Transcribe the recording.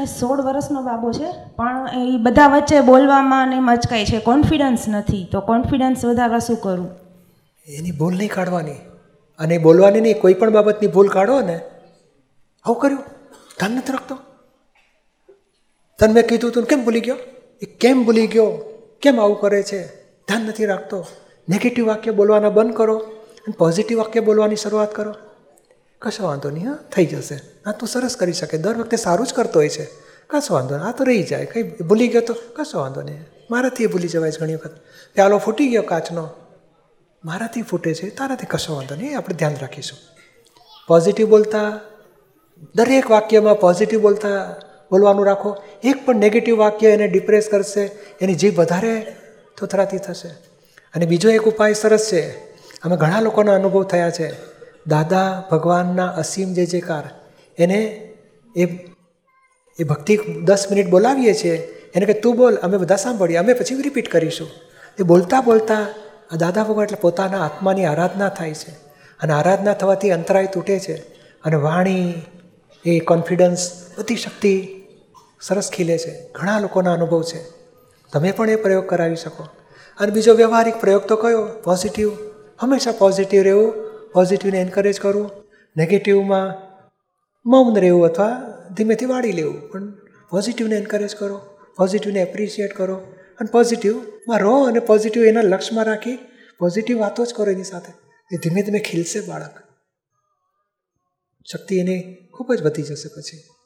ને સોળ વર્ષનો બાબો છે, પણ એ બધા વચ્ચે બોલવામાં ને મચકાય છે. કોન્ફિડન્સ નથી. તો કોન્ફિડન્સ વધારવા શું કરું? એની ભૂલ નહીં કાઢવાની. અને બોલવાની નહીં, કોઈ પણ બાબતની ભૂલ કાઢો ને, આવું કર્યું. ધ્યાન નથી રાખતો. તને મેં કીધું તું કેમ ભૂલી ગયો? એ કેમ ભૂલી ગયો? કેમ આવું કરે છે? ધ્યાન નથી રાખતો. નેગેટિવ વાક્ય બોલવાના બંધ કરો અને પોઝિટિવ વાક્ય બોલવાની શરૂઆત કરો. કશો વાંધો નહીં, હા? થઈ જશે. આ તો સરસ કરી શકે. દર વખતે સારું જ કરતો હોય છે. કશો વાંધો નહીં, આ તો રહી જાય. કંઈ ભૂલી ગયો તો? કશો વાંધો નહીં. મારાથી એ ભૂલી જવાય છે ઘણી વખત. પ્યાલો ફૂટી ગયો કાચનો. મારાથી ફૂટે છે, તારાથી કશો વાંધો નહીં આપણે ધ્યાન રાખીશું. પોઝિટિવ બોલતા, દરેક વાક્યમાં પોઝિટિવ બોલતા બોલવાનું રાખો. એક પણ નેગેટિવ વાક્ય એને ડિપ્રેસ કરશે, એની જીભ વધારે થોથરાતી થશે. અને બીજો એક ઉપાય સરસ છે. અમે ઘણા લોકોના અનુભવ થયા છે. દાદા ભગવાનના અસીમ જે જેકાર એને એ એ ભક્તિ દસ મિનિટ બોલાવીએ છીએ. એને કે તું બોલ, અમે બધા સાંભળીએ, અમે પછી રિપીટ કરીશું. એ બોલતા બોલતા આ દાદા ભગવાન એટલે પોતાના આત્માની આરાધના થાય છે. અને આરાધના થવાથી અંતરાય તૂટે છે. અને વાણી, એ કોન્ફિડન્સ બધી શક્તિ સરસ ખીલે છે. ઘણા લોકોના અનુભવ છે. તમે પણ એ પ્રયોગ કરાવી શકો. અને બીજો વ્યવહારિક પ્રયોગ તો કયો? પોઝિટિવ હંમેશા પોઝિટિવ રહેવું પોઝિટિવને એન્કરેજ કરવું નેગેટિવમાં મૌન રહેવું અથવા ધીમેથી વાળી લેવું. પણ પોઝિટિવને એન્કરેજ કરો પોઝિટિવને એપ્રિશિએટ કરો અને પોઝિટિવમાં રહો અને પોઝિટિવ એના લક્ષમાં રાખી પોઝિટિવ વાતો જ કરો એની સાથે. એ ધીમે ધીમે ખીલશે બાળક. શક્તિ એની ખૂબ જ વધી જશે પછી.